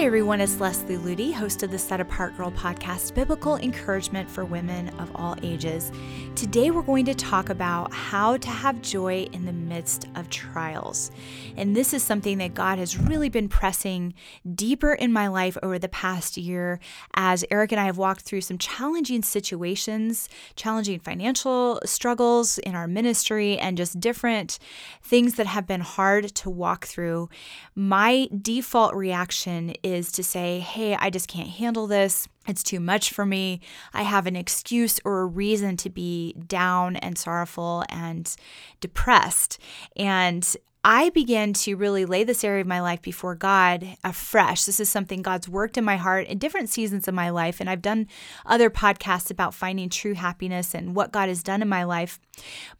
Hey everyone, it's Leslie Ludy, host of the Set Apart Girl podcast, Biblical Encouragement for Women of All Ages. Today we're going to talk about how to have joy in the midst of trials. And this is something that God has really been pressing deeper in my life over the past year as Eric and I have walked through some challenging situations, challenging financial struggles in our ministry, and just different things that have been hard to walk through. My default reaction is to say, hey, I just can't handle this. It's too much for me. I have an excuse or a reason to be down and sorrowful and depressed. And I began to really lay this area of my life before God afresh. This is something God's worked in my heart in different seasons of my life. And I've done other podcasts about finding true happiness and what God has done in my life.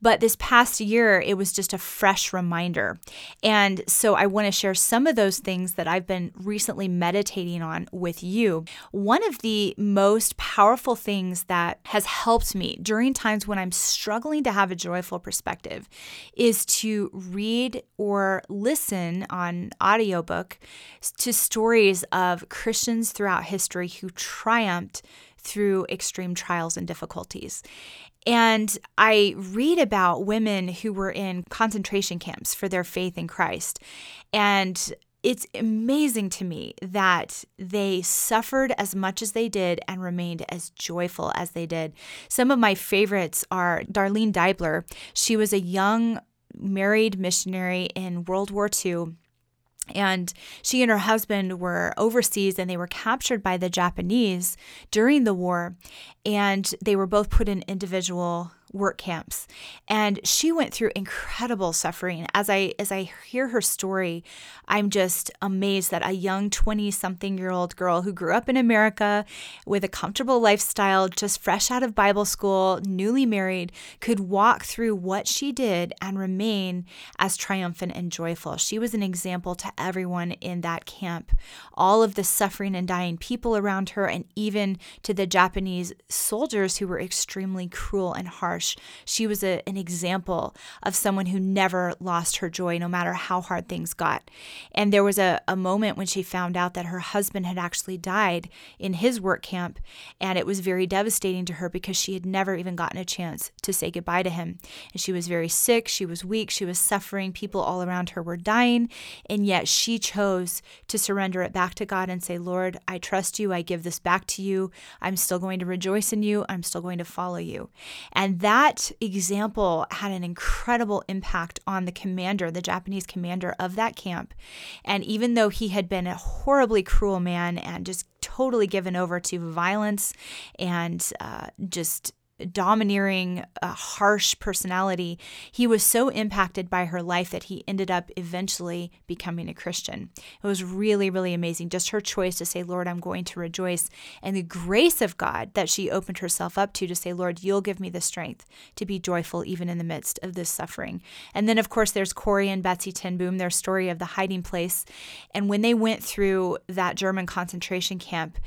But this past year, it was just a fresh reminder. And so I want to share some of those things that I've been recently meditating on with you. One of the most powerful things that has helped me during times when I'm struggling to have a joyful perspective is to read or listen on audiobook to stories of Christians throughout history who triumphed through extreme trials and difficulties. And I read about women who were in concentration camps for their faith in Christ. And it's amazing to me that they suffered as much as they did and remained as joyful as they did. Some of my favorites are Darlene Deibler. She was a young married missionary in World War II and she and her husband were overseas and they were captured by the Japanese during the war. And they were both put in individual work camps. And she went through incredible suffering. As i as i hear her story i'm just amazed that a young 20 something year old girl who grew up in america with a comfortable lifestyle just fresh out of bible school newly married could walk through what she did and remain as triumphant and joyful. She was an example to everyone in that camp. All of the suffering and dying people around her and even to the japanese soldiers who were extremely cruel and harsh harsh. She was a, an example of someone who never lost her joy, no matter how hard things got. And there was a, a moment when she found out that her husband had actually died in his work camp. And it was very devastating to her because she had never even gotten a chance to say goodbye to him. And she was very sick, she was weak, she was suffering. People all around her were dying. And yet she chose to surrender it back to God and say, Lord, I trust you. I give this back to you. I'm still going to rejoice in you. I'm still going to follow you. And that that example had an incredible impact on the commander, the Japanese commander of that camp. And even though he had been a horribly cruel man and just totally given over to violence and uh, just domineering, uh, harsh personality, he was so impacted by her life that he ended up eventually becoming a Christian. It was really, really amazing. Just her choice to say, Lord, I'm going to rejoice, and the grace of God that she opened herself up to to say, Lord, you'll give me the strength to be joyful even in the midst of this suffering. And then, of course, there's Corrie and Betsy ten Boom, their story of the hiding place. And when they went through that German concentration camp,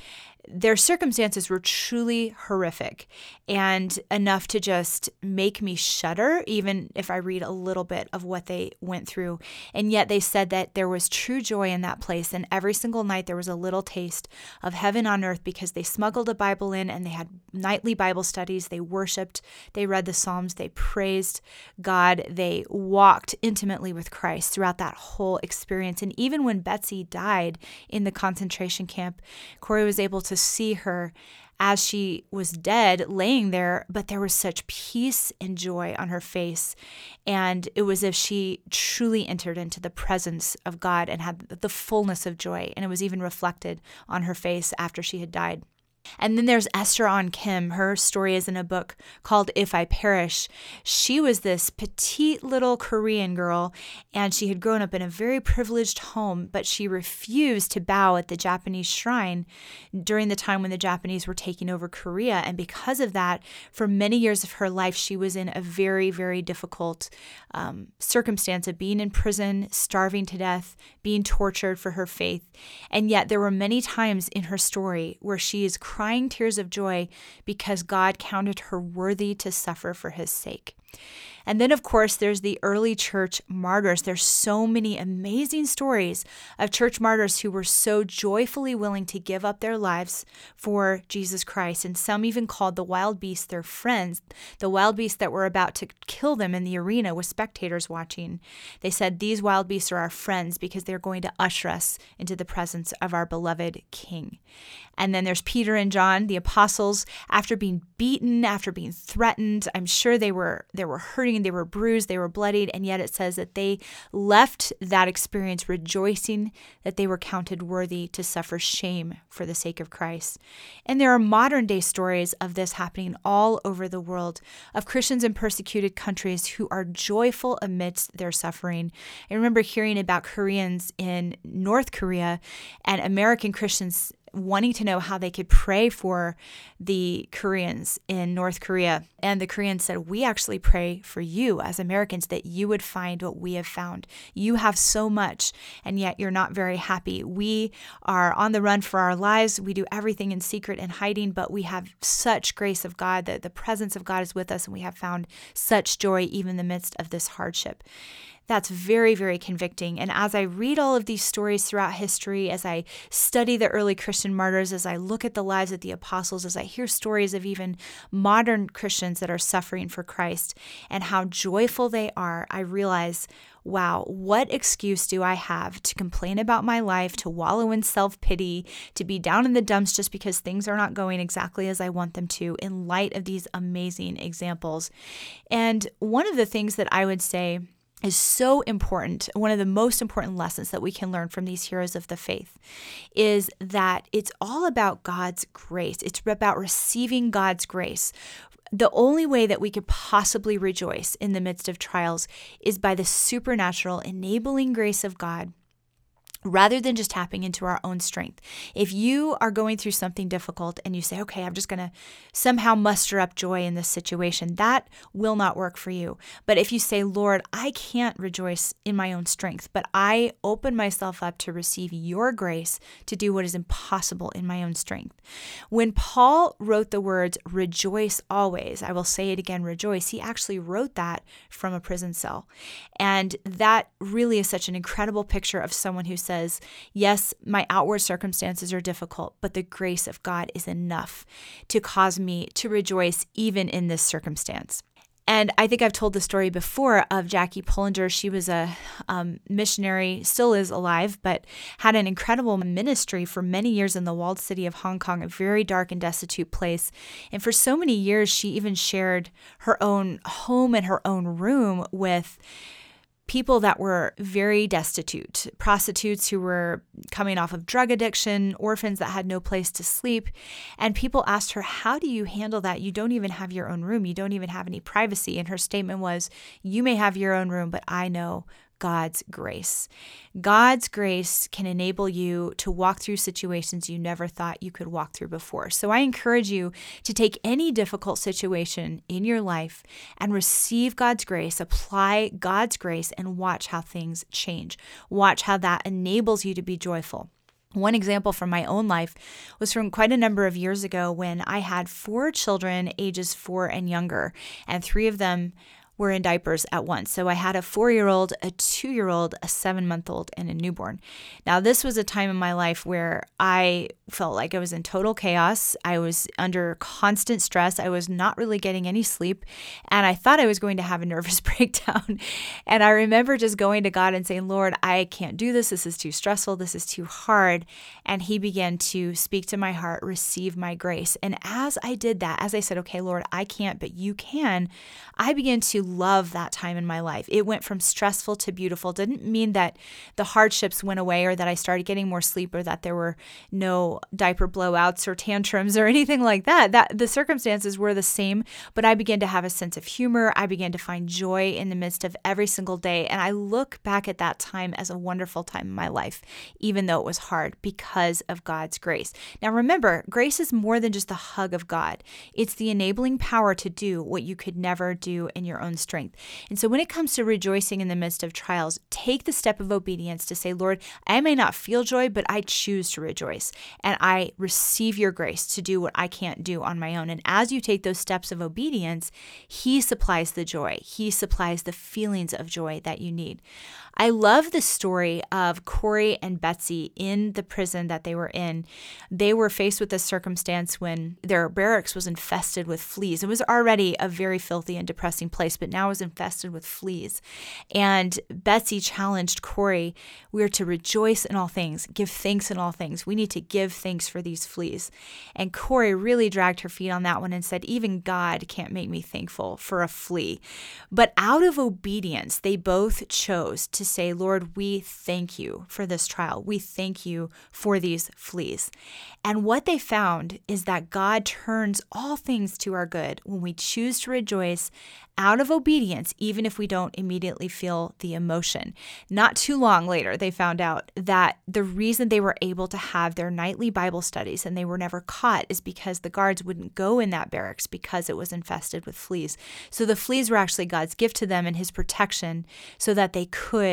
their circumstances were truly horrific and enough to just make me shudder, even if I read a little bit of what they went through. And yet they said that there was true joy in that place. And every single night there was a little taste of heaven on earth because they smuggled a Bible in and they had nightly Bible studies. They worshiped, they read the Psalms, they praised God, they walked intimately with Christ throughout that whole experience. And even when Betsy died in the concentration camp, Corrie was able to to see her as she was dead laying there, but there was such peace and joy on her face. And it was as if she truly entered into the presence of God and had the fullness of joy. And it was even reflected on her face after she had died. And then there's Esther Ahn Kim. Her story is in a book called If I Perish. She was this petite little Korean girl, and she had grown up in a very privileged home, but she refused to bow at the Japanese shrine during the time when the Japanese were taking over Korea. And because of that, for many years of her life, she was in a very, very difficult um, circumstance of being in prison, starving to death, being tortured for her faith. And yet, there were many times in her story where she is crying tears of joy because God counted her worthy to suffer for his sake. And then, of course, there's the early church martyrs. There's so many amazing stories of church martyrs who were so joyfully willing to give up their lives for Jesus Christ. And some even called the wild beasts their friends, the wild beasts that were about to kill them in the arena with spectators watching. They said, These wild beasts are our friends because they're going to usher us into the presence of our beloved King. And then there's Peter and John, the apostles, after being beaten, after being threatened. I'm sure they were they were hurting, they were bruised, they were bloodied, and yet it says that they left that experience rejoicing that they were counted worthy to suffer shame for the sake of Christ. And there are modern day stories of this happening all over the world of Christians in persecuted countries who are joyful amidst their suffering. I remember hearing about Koreans in North Korea and American Christians wanting to know how they could pray for the Koreans in North Korea. And the Koreans said, We actually pray for you as Americans that you would find what we have found. You have so much, and yet you're not very happy. We are on the run for our lives. We do everything in secret and hiding, but we have such grace of God that the presence of God is with us, and we have found such joy even in the midst of this hardship. That's very, very convicting. And as I read all of these stories throughout history, as I study the early Christian martyrs, as I look at the lives of the apostles, as I hear stories of even modern Christians that are suffering for Christ and how joyful they are, I realize wow, what excuse do I have to complain about my life, to wallow in self pity, to be down in the dumps just because things are not going exactly as I want them to, in light of these amazing examples? And one of the things that I would say is so important. One of the most important lessons that we can learn from these heroes of the faith is that it's all about God's grace. It's about receiving God's grace. The only way that we could possibly rejoice in the midst of trials is by the supernatural enabling grace of God rather than just tapping into our own strength. If you are going through something difficult and you say, okay, I'm just going to somehow muster up joy in this situation, that will not work for you. But if you say, Lord, I can't rejoice in my own strength, but I open myself up to receive your grace to do what is impossible in my own strength. When Paul wrote the words, rejoice always, I will say it again, rejoice, he actually wrote that from a prison cell. And that really is such an incredible picture of someone who says, says, Yes, my outward circumstances are difficult, but the grace of God is enough to cause me to rejoice even in this circumstance. And I think I've told the story before of Jackie Pullinger. She was a um, missionary, still is alive, but had an incredible ministry for many years in the walled city of Hong Kong, a very dark and destitute place. And for so many years, she even shared her own home and her own room with people that were very destitute, prostitutes who were coming off of drug addiction, orphans that had no place to sleep. And people asked her, How do you handle that? You don't even have your own room. You don't even have any privacy. And her statement was, You may have your own room, but I know God's grace. God's grace can enable you to walk through situations you never thought you could walk through before. So I encourage you to take any difficult situation in your life and receive God's grace, apply God's grace, and watch how things change. Watch how that enables you to be joyful. One example from my own life was from quite a number of years ago when I had four children, ages four and younger, and three of them were in diapers at once. So I had a four year old, a two year old, a seven month old, and a newborn. Now, this was a time in my life where I felt like I was in total chaos. I was under constant stress. I was not really getting any sleep. And I thought I was going to have a nervous breakdown. and I remember just going to God and saying, Lord, I can't do this. This is too stressful. This is too hard. And He began to speak to my heart, receive my grace. And as I did that, as I said, okay, Lord, I can't, but you can, I began to love that time in my life. It went from stressful to beautiful. Didn't mean that the hardships went away or that I started getting more sleep or that there were no diaper blowouts or tantrums or anything like that. That the circumstances were the same, but I began to have a sense of humor. I began to find joy in the midst of every single day, and I look back at that time as a wonderful time in my life, even though it was hard because of God's grace. Now remember, grace is more than just the hug of God. It's the enabling power to do what you could never do in your own own strength. And so when it comes to rejoicing in the midst of trials, take the step of obedience to say, Lord, I may not feel joy, but I choose to rejoice. And I receive your grace to do what I can't do on my own. And as you take those steps of obedience, He supplies the joy, He supplies the feelings of joy that you need. I love the story of Corrie and Betsy in the prison that they were in. They were faced with a circumstance when their barracks was infested with fleas. It was already a very filthy and depressing place, but now it was infested with fleas. And Betsy challenged Corrie, we are to rejoice in all things, give thanks in all things. We need to give thanks for these fleas. And Corrie really dragged her feet on that one and said, even God can't make me thankful for a flea. But out of obedience, they both chose to say, Lord, we thank you for this trial. We thank you for these fleas. And what they found is that God turns all things to our good when we choose to rejoice out of obedience, even if we don't immediately feel the emotion. Not too long later, they found out that the reason they were able to have their nightly Bible studies and they were never caught is because the guards wouldn't go in that barracks because it was infested with fleas. So the fleas were actually God's gift to them and his protection so that they could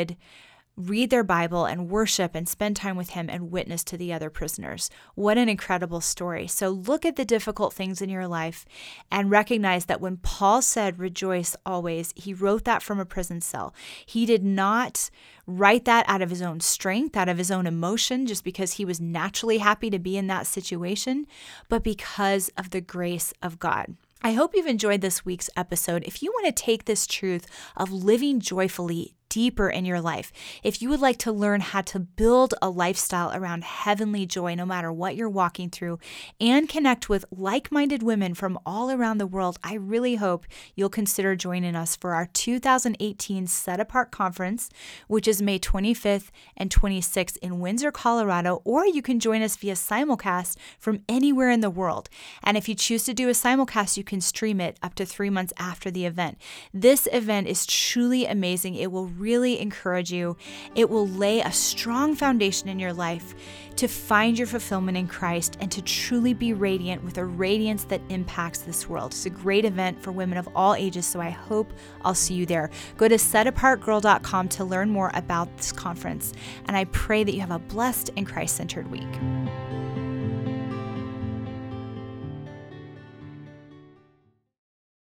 read their Bible and worship and spend time with Him and witness to the other prisoners. What an incredible story. So look at the difficult things in your life and recognize that when Paul said, rejoice always, he wrote that from a prison cell. He did not write that out of his own strength, out of his own emotion, just because he was naturally happy to be in that situation, but because of the grace of God. I hope you've enjoyed this week's episode. If you want to take this truth of living joyfully deeper in your life, if you would like to learn how to build a lifestyle around heavenly joy, no matter what you're walking through, and connect with like minded women from all around the world, I really hope you'll consider joining us for our 2018 Set Apart Conference, which is May 25th and 26th in Windsor, Colorado, or you can join us via simulcast from anywhere in the world. And if you choose to do a simulcast, you can stream it up to three months after the event. This event is truly amazing. It will really encourage you. It will lay a strong foundation in your life to find your fulfillment in Christ and to truly be radiant with a radiance that impacts this world. It's a great event for women of all ages, so I hope I'll see you there. Go to setapartgirl.com to learn more about this conference, and I pray that you have a blessed and Christ centered week.